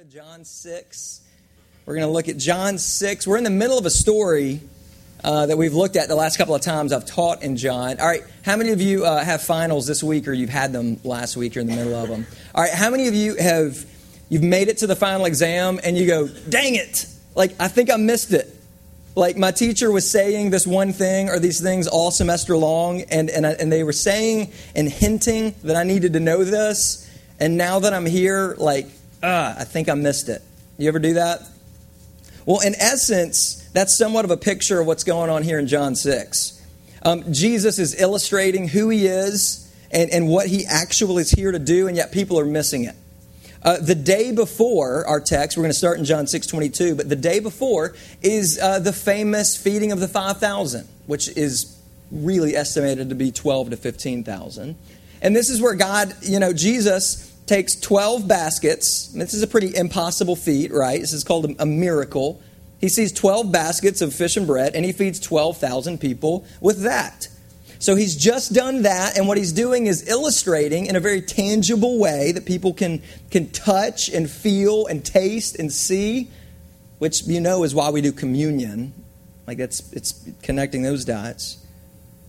to John 6. We're going to look at John 6. We're in the middle of a story uh, that we've looked at the last couple of times I've taught in John. All right, how many of you uh, have finals this week or you've had them last week or in the middle of them? All right, how many of you have you've made it to the final exam and you go, "Dang it. Like I think I missed it." Like my teacher was saying this one thing or these things all semester long and and, I, and they were saying and hinting that I needed to know this, and now that I'm here like ah, I think I missed it. You ever do that? Well, in essence, that's somewhat of a picture of what's going on here in John 6. Um, Jesus is illustrating who he is and, and what he actually is here to do, and yet people are missing it. Uh, the day before our text, we're going to start in John 6 22, but the day before is uh, the famous feeding of the 5,000, which is really estimated to be 12 to 15,000. And this is where God, you know, Jesus takes 12 baskets. This is a pretty impossible feat, right? This is called a, miracle. He sees 12 baskets of fish and bread, and he feeds 12,000 people with that. So he's just done that, and what he's doing is illustrating in a very tangible way that people can, can touch and feel and taste and see, which you know is why we do communion. Like it's, it's connecting those dots.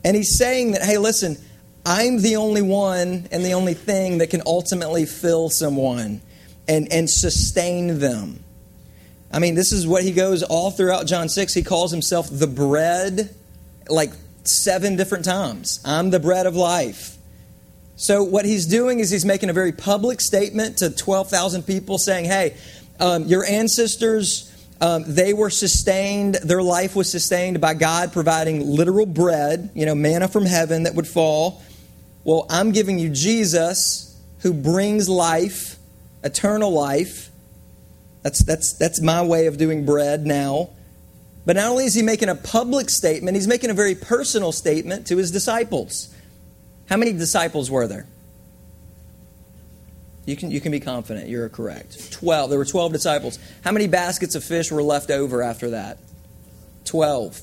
And he's saying that, hey, listen, I'm the only one and the only thing that can ultimately fill someone and, and sustain them. I mean, this is what he goes all throughout John 6. He calls himself the bread like seven different times. I'm the bread of life. So, what he's doing is he's making a very public statement to 12,000 people saying, hey, um, your ancestors. Um, they were sustained, their life was sustained by God providing literal bread, you know, manna from heaven that would fall. Well, I'm giving you Jesus who brings life, eternal life. That's, that's, that's my way of doing bread now. But not only is he making a public statement, he's making a very personal statement to his disciples. How many disciples were there? You can, you can be confident you're correct. 12. There were 12 disciples. How many baskets of fish were left over after that? 12.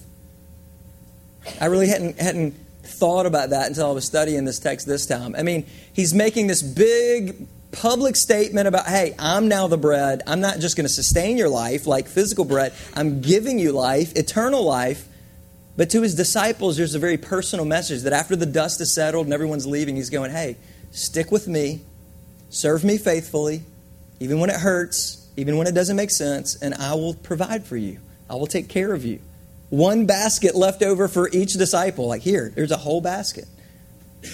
I really hadn't, hadn't thought about that until I was studying this text this time. I mean, he's making this big public statement about, hey, I'm now the bread. I'm not just going to sustain your life like physical bread, I'm giving you life, eternal life. But to his disciples, there's a very personal message that after the dust is settled and everyone's leaving, he's going, hey, stick with me, serve me faithfully, even when it hurts, even when it doesn't make sense, and I will provide for you. I will take care of you one basket left over for each disciple. Like, here, there's a whole basket.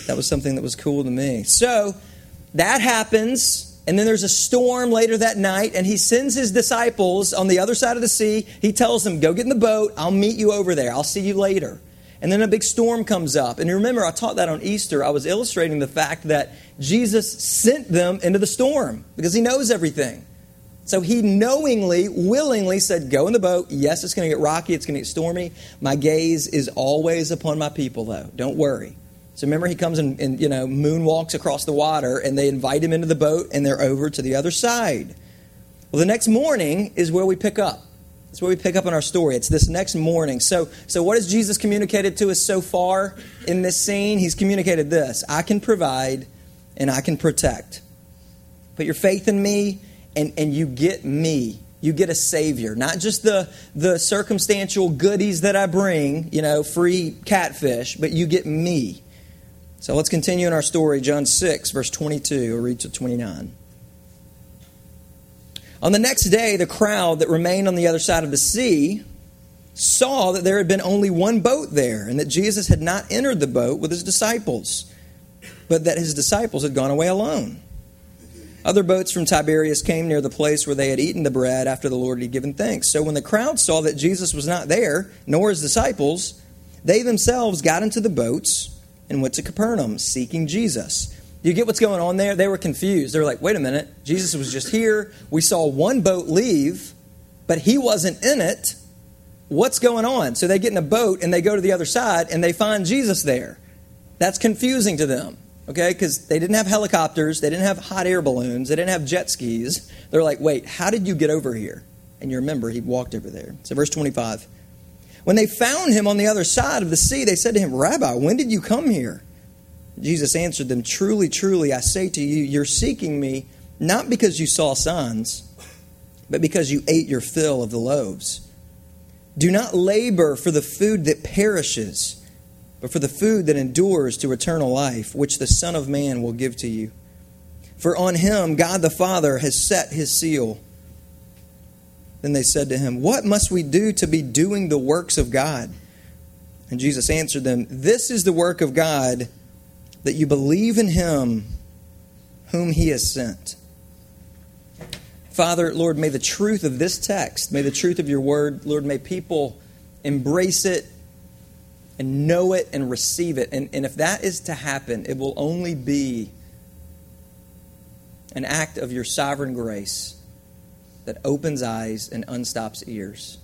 That was something that was cool to me. So that happens. And then there's a storm later that night, and he sends his disciples on the other side of the sea. He tells them, Go get in the boat. I'll meet you over there. I'll see you later. And then a big storm comes up. And remember, I taught that on Easter. I was illustrating the fact that Jesus sent them into the storm because he knows everything. So he knowingly, willingly said, Go in the boat. Yes, it's going to get rocky, it's going to get stormy. My gaze is always upon my people, though. Don't worry. So remember, he comes and, and you know moonwalks across the water, and they invite him into the boat, and they're over to the other side. Well, the next morning is where we pick up. That's where we pick up in our story. It's this next morning. So, so what has Jesus communicated to us so far in this scene? He's communicated this: I can provide, and I can protect. Put your faith in me and, and you get me. You get a Savior, not just the, the circumstantial goodies that I bring, you know, free catfish, but you get me. So let's continue in our story, John 6, verse 22, or read to 29. On the next day, the crowd that remained on the other side of the sea saw that there had been only one boat there, and that Jesus had not entered the boat with his disciples, but that his disciples had gone away alone. Other boats from Tiberias came near the place where they had eaten the bread after the Lord had given thanks. So when the crowd saw that Jesus was not there, nor his disciples, they themselves got into the boats and went to Capernaum seeking Jesus. You get what's going on there? They were confused. They were like, wait a minute, Jesus was just here. We saw one boat leave, but he wasn't in it. What's going on? So they get in a boat and they go to the other side and they find Jesus there. That's confusing to them okay? Because they didn't have helicopters, they didn't have hot air balloons, they didn't have jet skis. They're like, wait, how did you get over here? And you remember he walked over there. So, verse 25. When they found him on the other side of the sea, they said to him, Rabbi, when did you come here? Jesus answered them, Truly, truly, I say to you, you're seeking me not because you saw signs, but because you ate your fill of the loaves. Do not labor for the food that perishes, but for the food that endures to eternal life, which the Son of Man will give to you. For on him God the Father has set his seal. Then they said to him, What must we do to be doing the works of God? And Jesus answered them, This is the work of God, that you believe in him whom he has sent. Father, Lord, may the truth of this text, may the truth of your word, Lord, may people embrace it and know it and receive it. And, and if that is to happen, it will only be an act of your sovereign grace that opens eyes and unstops ears.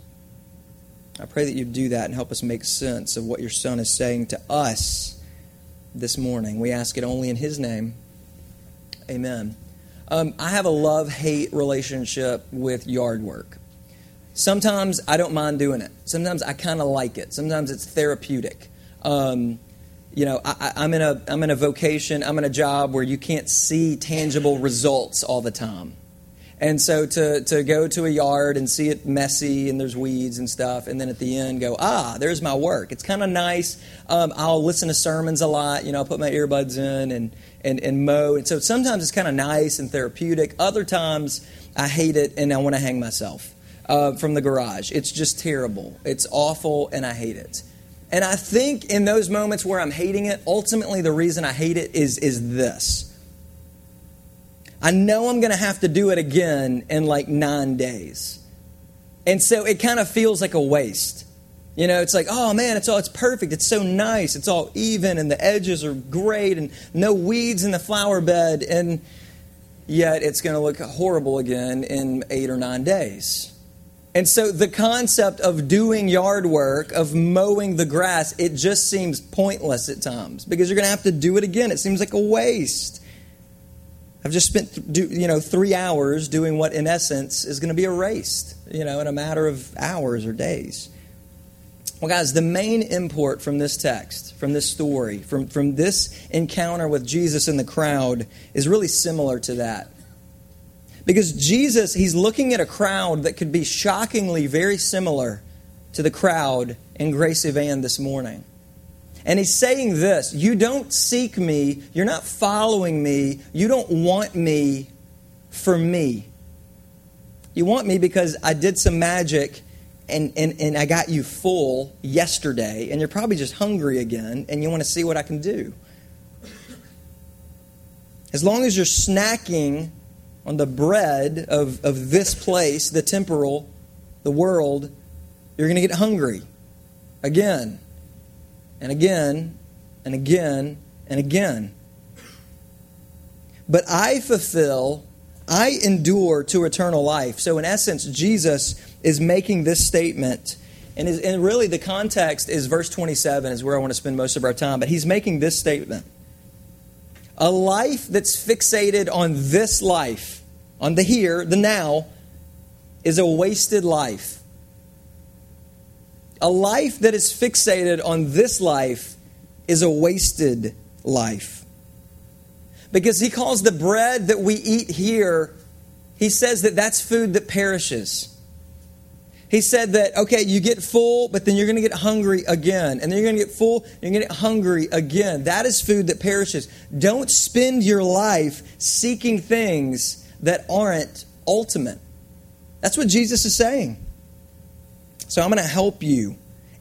I pray that you do that and help us make sense of what your Son is saying to us this morning. We ask it only in His name. Amen. Um, I have a love hate relationship with yard work. Sometimes I don't mind doing it. Sometimes I kind of like it. Sometimes it's therapeutic. Um, you know, I, am in a I'm in a vocation. I'm in a job where you can't see tangible results all the time. And so to, to go to a yard and see it messy and there's weeds and stuff, and then at the end go, ah, there's my work. It's kind of nice. Um, I'll listen to sermons a lot. You know, I'll put my earbuds in and, and, and mow. And so sometimes it's kind of nice and therapeutic. Other times I hate it and I want to hang myself uh, from the garage. It's just terrible. It's awful and I hate it. And I think in those moments where I'm hating it, ultimately the reason I hate it is, is this I know I'm going to have to do it again in like nine days. And so it kind of feels like a waste. You know, it's like, oh man, it's all it's perfect. It's so nice. It's all even and the edges are great and no weeds in the flower bed and yet it's going to look horrible again in 8 or 9 days. And so the concept of doing yard work, of mowing the grass, it just seems pointless at times because you're going to have to do it again. It seems like a waste. I've just spent you know three hours doing what in essence is going to be erased you know in a matter of hours or days. Well, guys, the main import from this text, from this story, from, from this encounter with Jesus in the crowd is really similar to that. Because Jesus, he's looking at a crowd that could be shockingly very similar to the crowd in Grace Evan this morning. And he's saying this You don't seek me, you're not following me, you don't want me for me. You want me because I did some magic and, and, and I got you full yesterday, and you're probably just hungry again, and you want to see what I can do. As long as you're snacking on the bread of, of this place, the temporal, the world, you're going to get hungry again and again and again and again. But I fulfill, I endure to eternal life. So, in essence, Jesus is making this statement. And, is, and really, the context is verse 27, is where I want to spend most of our time. But he's making this statement A life that's fixated on this life, on the here, the now, is a wasted life. A life that is fixated on this life is a wasted life. Because he calls the bread that we eat here, he says that that's food that perishes. He said that, okay, you get full, but then you're going to get hungry again. And then you're going to get full, you're going to get hungry again. That is food that perishes. Don't spend your life seeking things that aren't ultimate. That's what Jesus is saying. So I'm going to help you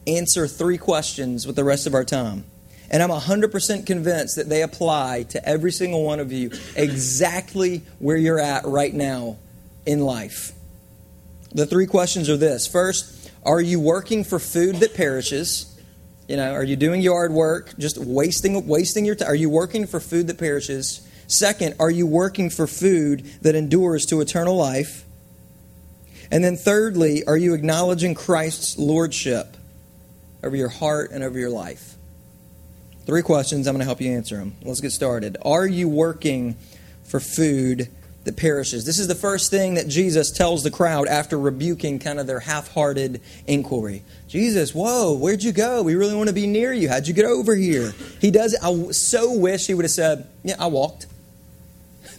answer three questions with the rest of our time. And I'm 100% convinced that they apply to every single one of you exactly where you're at right now in life. The three questions are this First, are you working for food that perishes? You know, are you doing yard work, just wasting wasting your time? Are you working for food that perishes? Second, are you working for food that endures to eternal life? And then, thirdly, are you acknowledging Christ's lordship over your heart and over your life? Three questions. I'm going to help you answer them. Let's get started. Are you working for food that perishes? This is the first thing that Jesus tells the crowd after rebuking kind of their half hearted inquiry. Jesus, whoa, where'd you go? We really want to be near you. How'd you get over here? He does. It. I so wish he would have said, Yeah, I walked.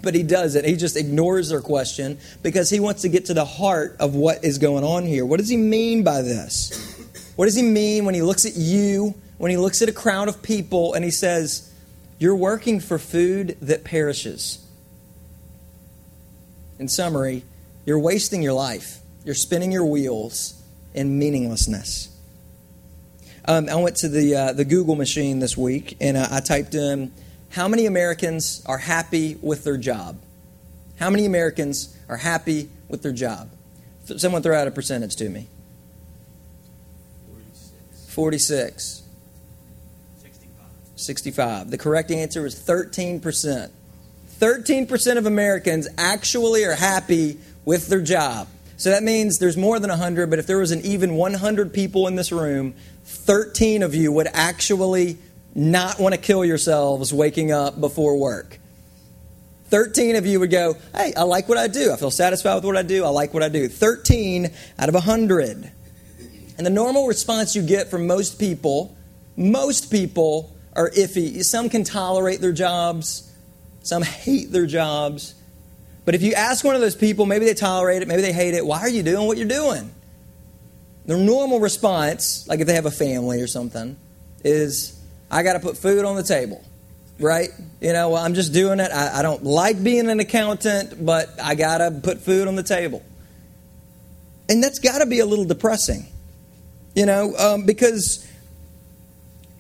but he doesn't. He just ignores their question because he wants to get to the heart of what is going on here. What does he mean by this? What does he mean when he looks at you, when he looks at a crowd of people, and he says, You're working for food that perishes? In summary, you're wasting your life, you're spinning your wheels in meaninglessness. Um, I went to the, uh, the Google machine this week and uh, I typed in how many Americans are happy with their job? How many Americans are happy with their job? Someone throw out a percentage to me. 46. 65. 65. The correct answer was 13%. 13% of Americans actually are happy with their job. So that means there's more than 100, but if there was an even 100 people in this room, 13 of you would actually not want to kill yourselves waking up before work. 13 of you would go, Hey, I like what I do. I feel satisfied with what I do. I like what I do. 13 out of 100. And the normal response you get from most people, most people are iffy. Some can tolerate their jobs, some hate their jobs. But if you ask one of those people, maybe they tolerate it, maybe they hate it, why are you doing what you're doing? Their normal response, like if they have a family or something, is I got to put food on the table, right? You know, well, I'm just doing it. I, I don't like being an accountant, but I got to put food on the table. And that's got to be a little depressing, you know, um, because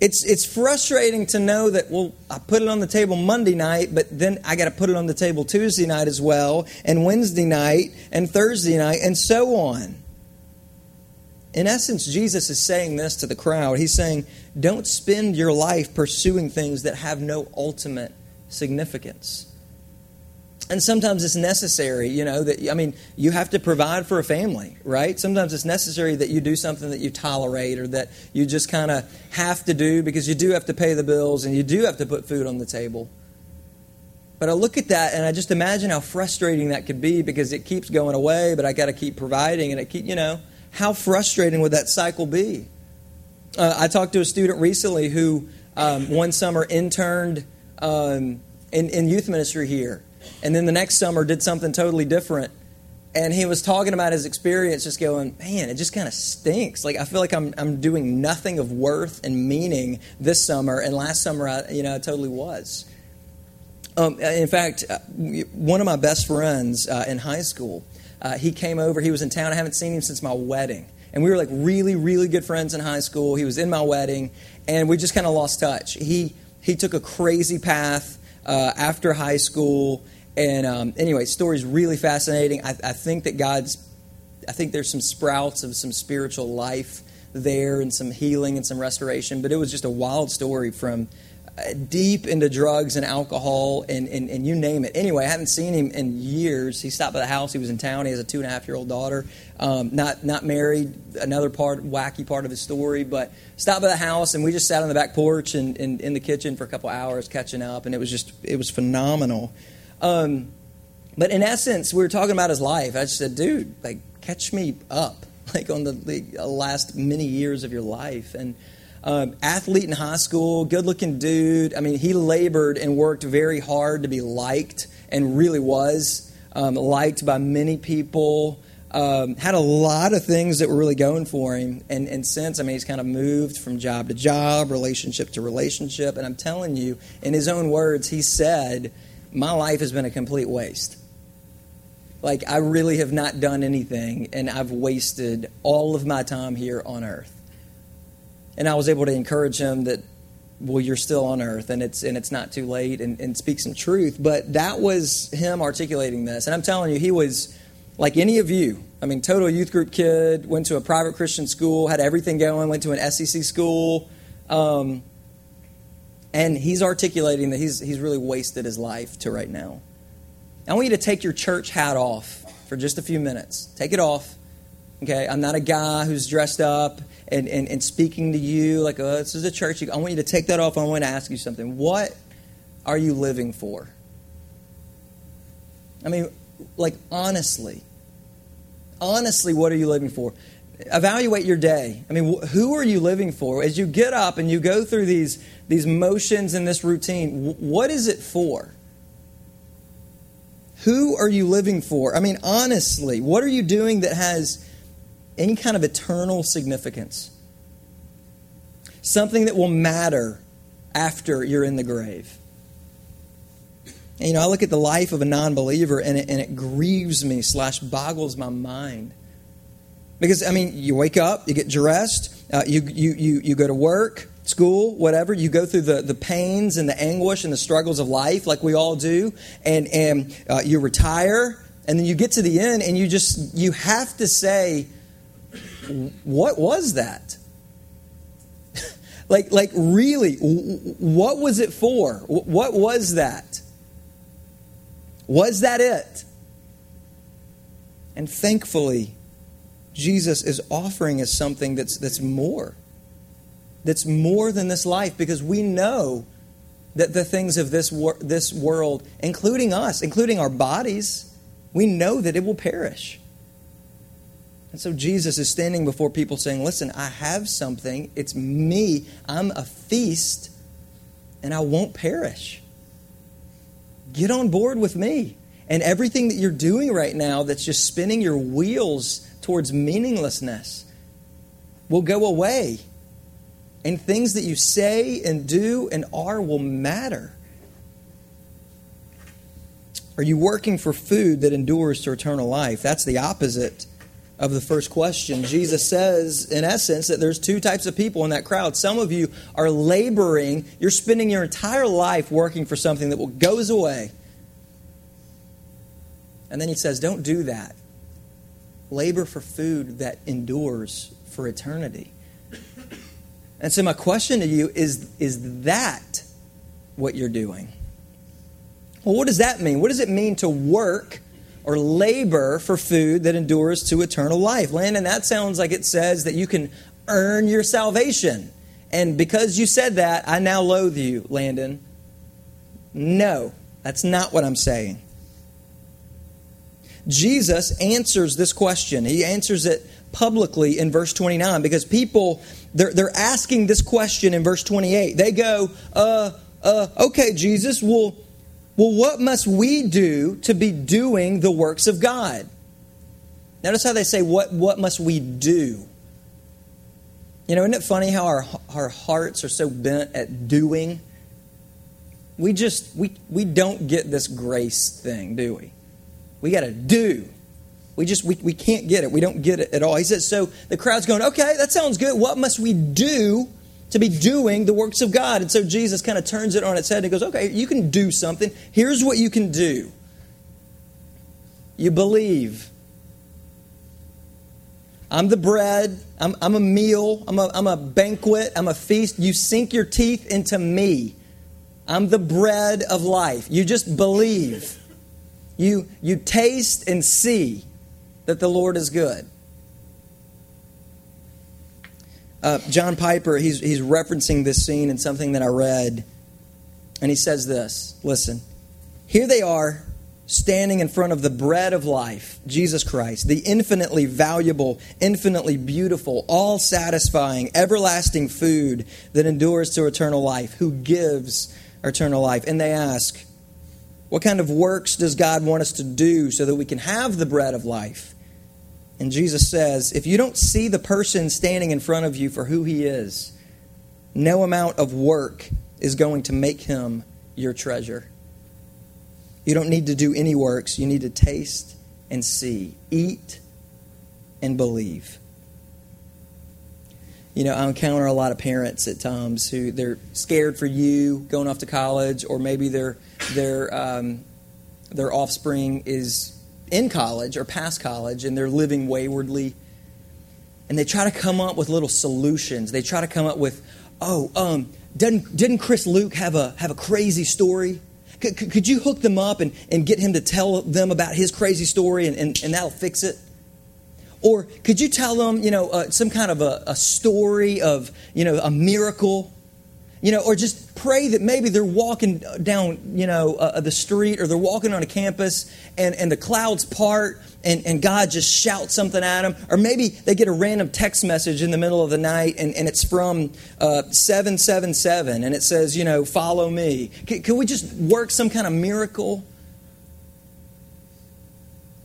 it's it's frustrating to know that well I put it on the table Monday night, but then I got to put it on the table Tuesday night as well, and Wednesday night, and Thursday night, and so on. In essence, Jesus is saying this to the crowd. He's saying, don't spend your life pursuing things that have no ultimate significance. And sometimes it's necessary, you know, that, I mean, you have to provide for a family, right? Sometimes it's necessary that you do something that you tolerate or that you just kind of have to do because you do have to pay the bills and you do have to put food on the table. But I look at that and I just imagine how frustrating that could be because it keeps going away, but I got to keep providing and it keep, you know, how frustrating would that cycle be? Uh, I talked to a student recently who um, one summer interned um, in, in youth ministry here, and then the next summer did something totally different. And he was talking about his experience, just going, man, it just kind of stinks. Like I feel like I'm I'm doing nothing of worth and meaning this summer, and last summer, I you know, I totally was. Um, in fact, uh, one of my best friends uh, in high school uh, he came over. He was in town. I haven't seen him since my wedding. And we were like really, really good friends in high school. He was in my wedding, and we just kind of lost touch. He he took a crazy path uh, after high school, and um, anyway, story's really fascinating. I, I think that God's, I think there's some sprouts of some spiritual life there, and some healing and some restoration. But it was just a wild story from deep into drugs and alcohol and, and, and, you name it. Anyway, I haven't seen him in years. He stopped by the house. He was in town. He has a two and a half year old daughter. Um, not not married. Another part, wacky part of his story. But stopped by the house and we just sat on the back porch and, and in the kitchen for a couple hours catching up. And it was just it was phenomenal. Um, but in essence, we were talking about his life. I just said, dude, like catch me up, like on the, the last many years of your life and. Um, athlete in high school, good looking dude. I mean, he labored and worked very hard to be liked and really was um, liked by many people. Um, had a lot of things that were really going for him. And, and since, I mean, he's kind of moved from job to job, relationship to relationship. And I'm telling you, in his own words, he said, My life has been a complete waste. Like, I really have not done anything, and I've wasted all of my time here on earth and I was able to encourage him that well you're still on earth and it's and it's not too late and, and speak some truth. But that was him articulating this. And i'm telling you he was like any of you. I mean total youth group kid went to a private christian school had everything going went to an sec school. Um, and he's articulating that he's, he's really wasted his life to right now. I want you to take your church hat off for just a few minutes. Take it off okay i'm not a guy who's dressed up and, and, and speaking to you like, oh, this is a church. I want you to take that off. I want to ask you something. What are you living for? I mean, like, honestly. Honestly, what are you living for? Evaluate your day. I mean, who are you living for? As you get up and you go through these, these motions and this routine, what is it for? Who are you living for? I mean, honestly, what are you doing that has any kind of eternal significance? Something that will matter after you're in the grave. And, you know, I look at the life of a non believer and it, and it grieves me slash boggles my mind. Because, I mean, you wake up, you get dressed, uh, you, you, you, you go to work, school, whatever. You go through the, the pains and the anguish and the struggles of life like we all do. And, and uh, you retire, and then you get to the end, and you just, you have to say, what was that? like, like really, what was it for? What was that? Was that it? And thankfully, Jesus is offering us something that's, that's more. That's more than this life because we know that the things of this, wor- this world, including us, including our bodies, we know that it will perish. And so Jesus is standing before people saying, Listen, I have something. It's me. I'm a feast, and I won't perish. Get on board with me. And everything that you're doing right now that's just spinning your wheels towards meaninglessness will go away. And things that you say and do and are will matter. Are you working for food that endures to eternal life? That's the opposite of the first question. Jesus says, in essence, that there's two types of people in that crowd. Some of you are laboring, you're spending your entire life working for something that goes away. And then he says, don't do that. Labor for food that endures for eternity. And so, my question to you is Is that what you're doing? Well, what does that mean? What does it mean to work or labor for food that endures to eternal life? Landon, that sounds like it says that you can earn your salvation. And because you said that, I now loathe you, Landon. No, that's not what I'm saying. Jesus answers this question. He answers it publicly in verse 29 because people they're, they're asking this question in verse 28 they go uh, uh, okay jesus well, well what must we do to be doing the works of god notice how they say what, what must we do you know isn't it funny how our, our hearts are so bent at doing we just we, we don't get this grace thing do we we got to do we just we, we can't get it. We don't get it at all. He says, so the crowd's going, okay, that sounds good. What must we do to be doing the works of God? And so Jesus kind of turns it on its head and goes, okay, you can do something. Here's what you can do. You believe. I'm the bread. I'm, I'm a meal. I'm a, I'm a banquet. I'm a feast. You sink your teeth into me. I'm the bread of life. You just believe. You, you taste and see that the Lord is good. Uh, John Piper, he's, he's referencing this scene in something that I read, and he says this Listen, here they are standing in front of the bread of life, Jesus Christ, the infinitely valuable, infinitely beautiful, all satisfying, everlasting food that endures to eternal life, who gives eternal life. And they ask, What kind of works does God want us to do so that we can have the bread of life? And Jesus says, if you don't see the person standing in front of you for who he is, no amount of work is going to make him your treasure. You don't need to do any works. You need to taste and see, eat and believe. You know, I encounter a lot of parents at times who they're scared for you going off to college, or maybe their their um, their offspring is in college or past college and they're living waywardly. And they try to come up with little solutions. They try to come up with, oh, um, didn't, didn't Chris Luke have a, have a crazy story? Could, could you hook them up and, and get him to tell them about his crazy story and, and, and that'll fix it? Or could you tell them, you know, uh, some kind of a, a story of, you know, a miracle you know, or just pray that maybe they're walking down, you know, uh, uh, the street or they're walking on a campus and, and the clouds part and, and God just shouts something at them. Or maybe they get a random text message in the middle of the night and, and it's from uh, 777 and it says, you know, follow me. Can, can we just work some kind of miracle?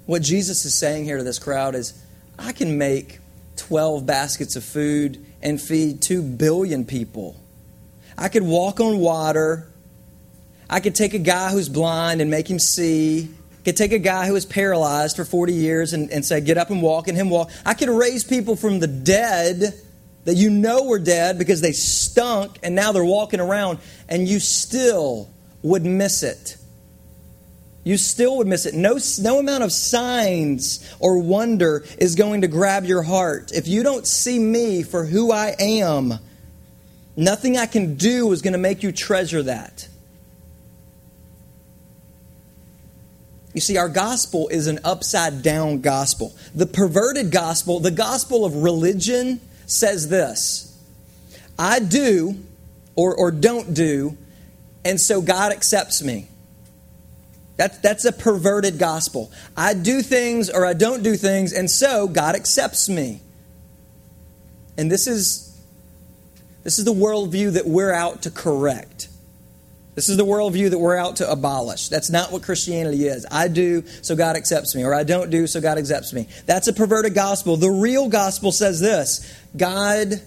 What Jesus is saying here to this crowd is I can make 12 baskets of food and feed 2 billion people. I could walk on water. I could take a guy who's blind and make him see. I could take a guy who was paralyzed for 40 years and, and say, Get up and walk, and him walk. I could raise people from the dead that you know were dead because they stunk and now they're walking around, and you still would miss it. You still would miss it. No, no amount of signs or wonder is going to grab your heart. If you don't see me for who I am, nothing I can do is going to make you treasure that. You see, our gospel is an upside down gospel. The perverted gospel, the gospel of religion, says this I do or, or don't do, and so God accepts me. That's, that's a perverted gospel. I do things or I don't do things, and so God accepts me. And this is, this is the worldview that we're out to correct. This is the worldview that we're out to abolish. That's not what Christianity is. I do, so God accepts me, or I don't do, so God accepts me. That's a perverted gospel. The real gospel says this God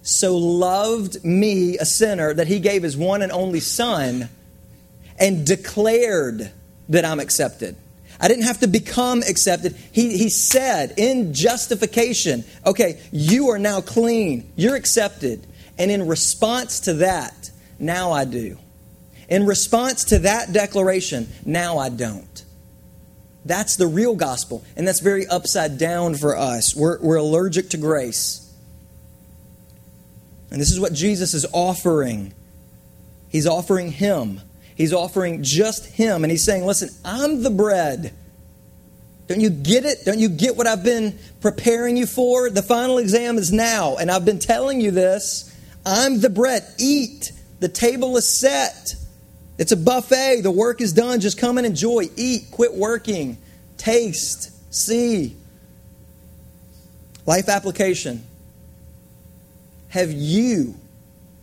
so loved me, a sinner, that he gave his one and only Son and declared that I'm accepted. I didn't have to become accepted. He, he said in justification, okay, you are now clean, you're accepted. And in response to that, now I do. In response to that declaration, now I don't. That's the real gospel, and that's very upside down for us. We're, we're allergic to grace. And this is what Jesus is offering. He's offering Him. He's offering just Him. And He's saying, Listen, I'm the bread. Don't you get it? Don't you get what I've been preparing you for? The final exam is now, and I've been telling you this. I'm the bread. Eat. The table is set. It's a buffet. The work is done. Just come and enjoy. Eat. Quit working. Taste. See. Life application. Have you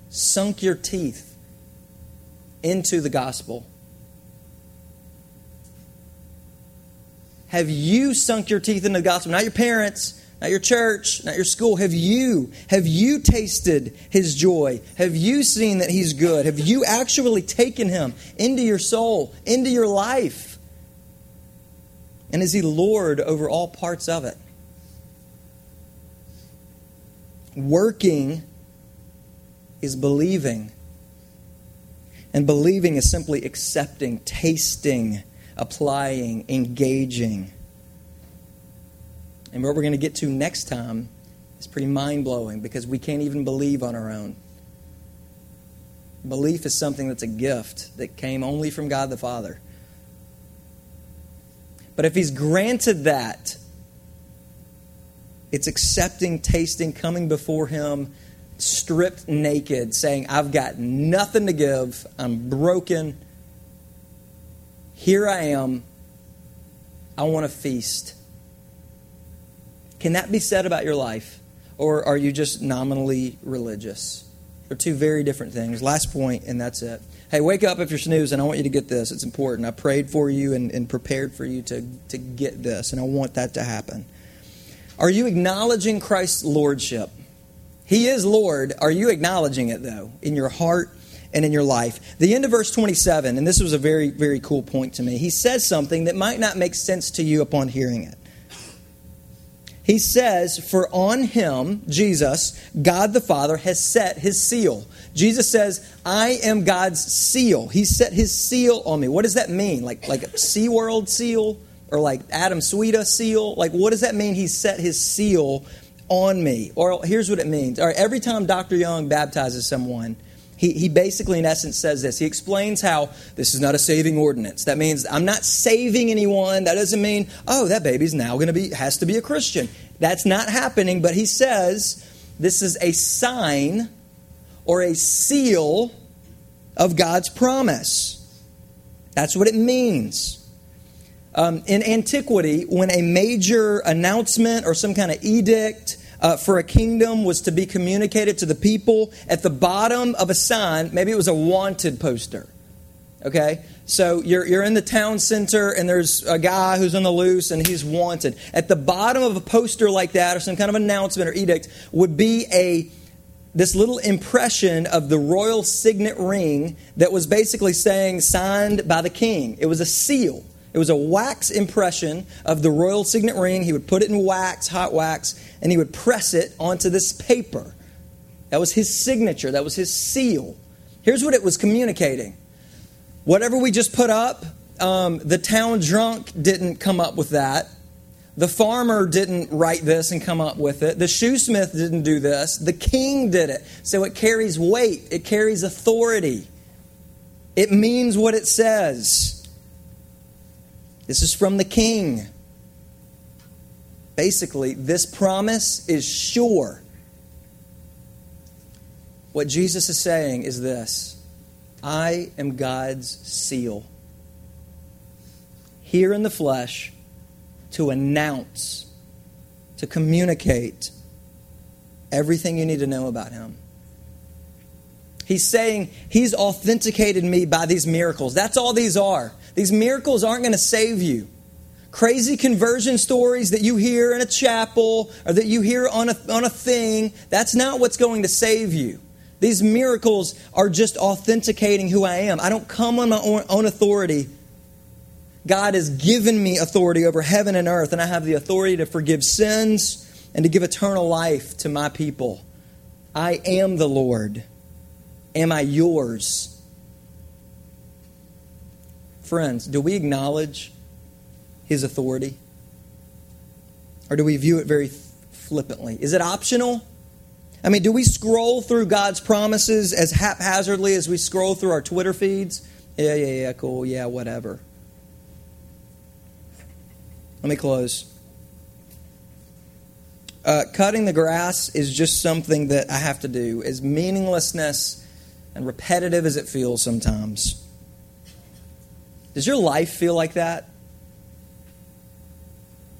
sunk your teeth into the gospel? Have you sunk your teeth into the gospel? Not your parents, not your church, not your school. Have you? Have you tasted his joy? Have you seen that he's good? Have you actually taken him into your soul, into your life? And is he Lord over all parts of it? Working is believing. And believing is simply accepting, tasting, applying, engaging. And what we're going to get to next time is pretty mind blowing because we can't even believe on our own. Belief is something that's a gift that came only from God the Father. But if He's granted that, it's accepting, tasting, coming before Him stripped naked, saying, I've got nothing to give. I'm broken. Here I am. I want to feast. Can that be said about your life? Or are you just nominally religious? They're two very different things. Last point, and that's it. Hey, wake up if you're snoozing. I want you to get this. It's important. I prayed for you and, and prepared for you to, to get this, and I want that to happen. Are you acknowledging Christ's lordship? He is Lord. Are you acknowledging it, though, in your heart and in your life? The end of verse 27, and this was a very, very cool point to me. He says something that might not make sense to you upon hearing it. He says, For on him, Jesus, God the Father, has set his seal. Jesus says, I am God's seal. He set his seal on me. What does that mean? Like, like a SeaWorld seal? Or like Adam Sweeta seal? Like, what does that mean? He set his seal on me. Or here's what it means. All right, every time Dr. Young baptizes someone, he, he basically, in essence, says this. He explains how this is not a saving ordinance. That means I'm not saving anyone. That doesn't mean, oh, that baby's now going to be, has to be a Christian. That's not happening, but he says this is a sign or a seal of God's promise. That's what it means. Um, in antiquity, when a major announcement or some kind of edict uh, for a kingdom was to be communicated to the people, at the bottom of a sign, maybe it was a wanted poster. Okay? So you're, you're in the town center and there's a guy who's on the loose and he's wanted. At the bottom of a poster like that or some kind of announcement or edict would be a this little impression of the royal signet ring that was basically saying signed by the king. It was a seal. It was a wax impression of the royal signet ring. He would put it in wax, hot wax, and he would press it onto this paper. That was his signature, that was his seal. Here's what it was communicating whatever we just put up, um, the town drunk didn't come up with that. The farmer didn't write this and come up with it. The shoesmith didn't do this. The king did it. So it carries weight, it carries authority. It means what it says. This is from the king. Basically, this promise is sure. What Jesus is saying is this I am God's seal. Here in the flesh, to announce, to communicate everything you need to know about Him. He's saying He's authenticated me by these miracles. That's all these are. These miracles aren't going to save you. Crazy conversion stories that you hear in a chapel or that you hear on a, on a thing, that's not what's going to save you. These miracles are just authenticating who I am. I don't come on my own authority. God has given me authority over heaven and earth, and I have the authority to forgive sins and to give eternal life to my people. I am the Lord. Am I yours? Friends, do we acknowledge his authority? Or do we view it very flippantly? Is it optional? I mean, do we scroll through God's promises as haphazardly as we scroll through our Twitter feeds? Yeah, yeah, yeah, cool, yeah, whatever. Let me close. Uh, cutting the grass is just something that I have to do, as meaninglessness and repetitive as it feels sometimes. Does your life feel like that?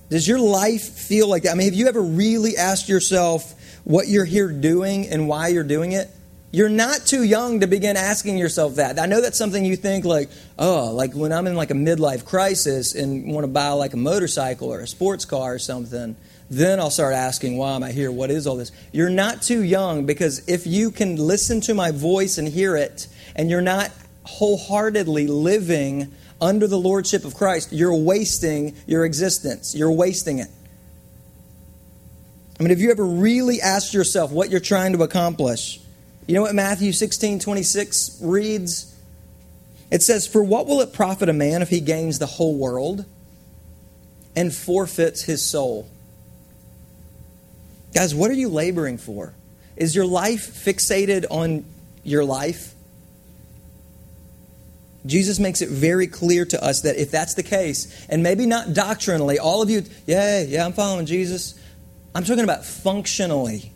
Does your life feel like that? I mean, have you ever really asked yourself, what you're here doing and why you're doing it, you're not too young to begin asking yourself that. I know that's something you think like, oh, like when I'm in like a midlife crisis and want to buy like a motorcycle or a sports car or something, then I'll start asking, why am I here? What is all this? You're not too young because if you can listen to my voice and hear it, and you're not wholeheartedly living under the lordship of Christ, you're wasting your existence. You're wasting it. I mean, have you ever really asked yourself what you're trying to accomplish? You know what Matthew 16 26 reads? It says, For what will it profit a man if he gains the whole world and forfeits his soul? Guys, what are you laboring for? Is your life fixated on your life? Jesus makes it very clear to us that if that's the case, and maybe not doctrinally, all of you, yeah, yeah, I'm following Jesus. I'm talking about functionally.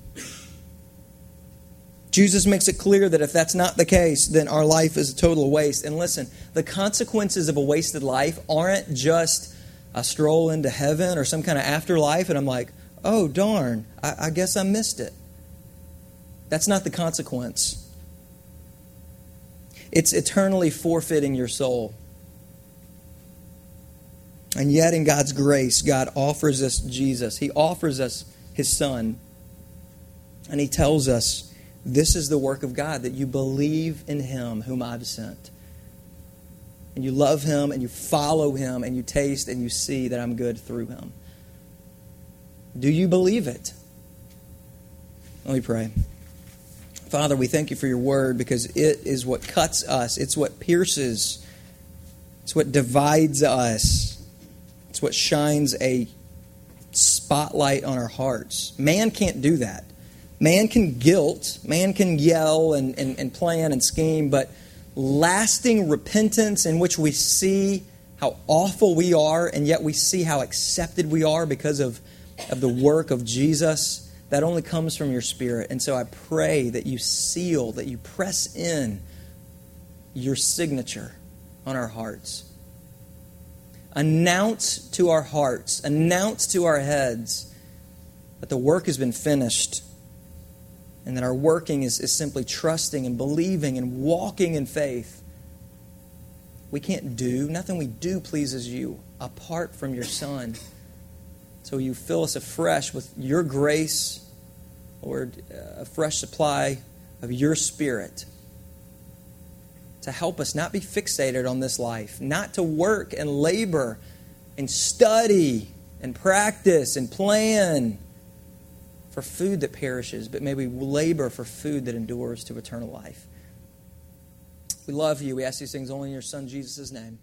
Jesus makes it clear that if that's not the case, then our life is a total waste. And listen, the consequences of a wasted life aren't just a stroll into heaven or some kind of afterlife, and I'm like, oh, darn, I, I guess I missed it. That's not the consequence. It's eternally forfeiting your soul. And yet, in God's grace, God offers us Jesus. He offers us His Son. And He tells us, This is the work of God, that you believe in Him whom I've sent. And you love Him, and you follow Him, and you taste and you see that I'm good through Him. Do you believe it? Let me pray. Father, we thank you for your word because it is what cuts us, it's what pierces, it's what divides us. It's what shines a spotlight on our hearts. Man can't do that. Man can guilt, man can yell and, and, and plan and scheme, but lasting repentance in which we see how awful we are and yet we see how accepted we are because of, of the work of Jesus, that only comes from your spirit. And so I pray that you seal, that you press in your signature on our hearts announce to our hearts, announce to our heads that the work has been finished and that our working is, is simply trusting and believing and walking in faith we can't do. Nothing we do pleases you apart from your Son. So you fill us afresh with your grace, Lord, uh, a fresh supply of your Spirit to help us not be fixated on this life, not to work and labor and study and practice and plan for food that perishes, but may we labor for food that endures to eternal life. We love you. We ask these things only in your Son, Jesus' name.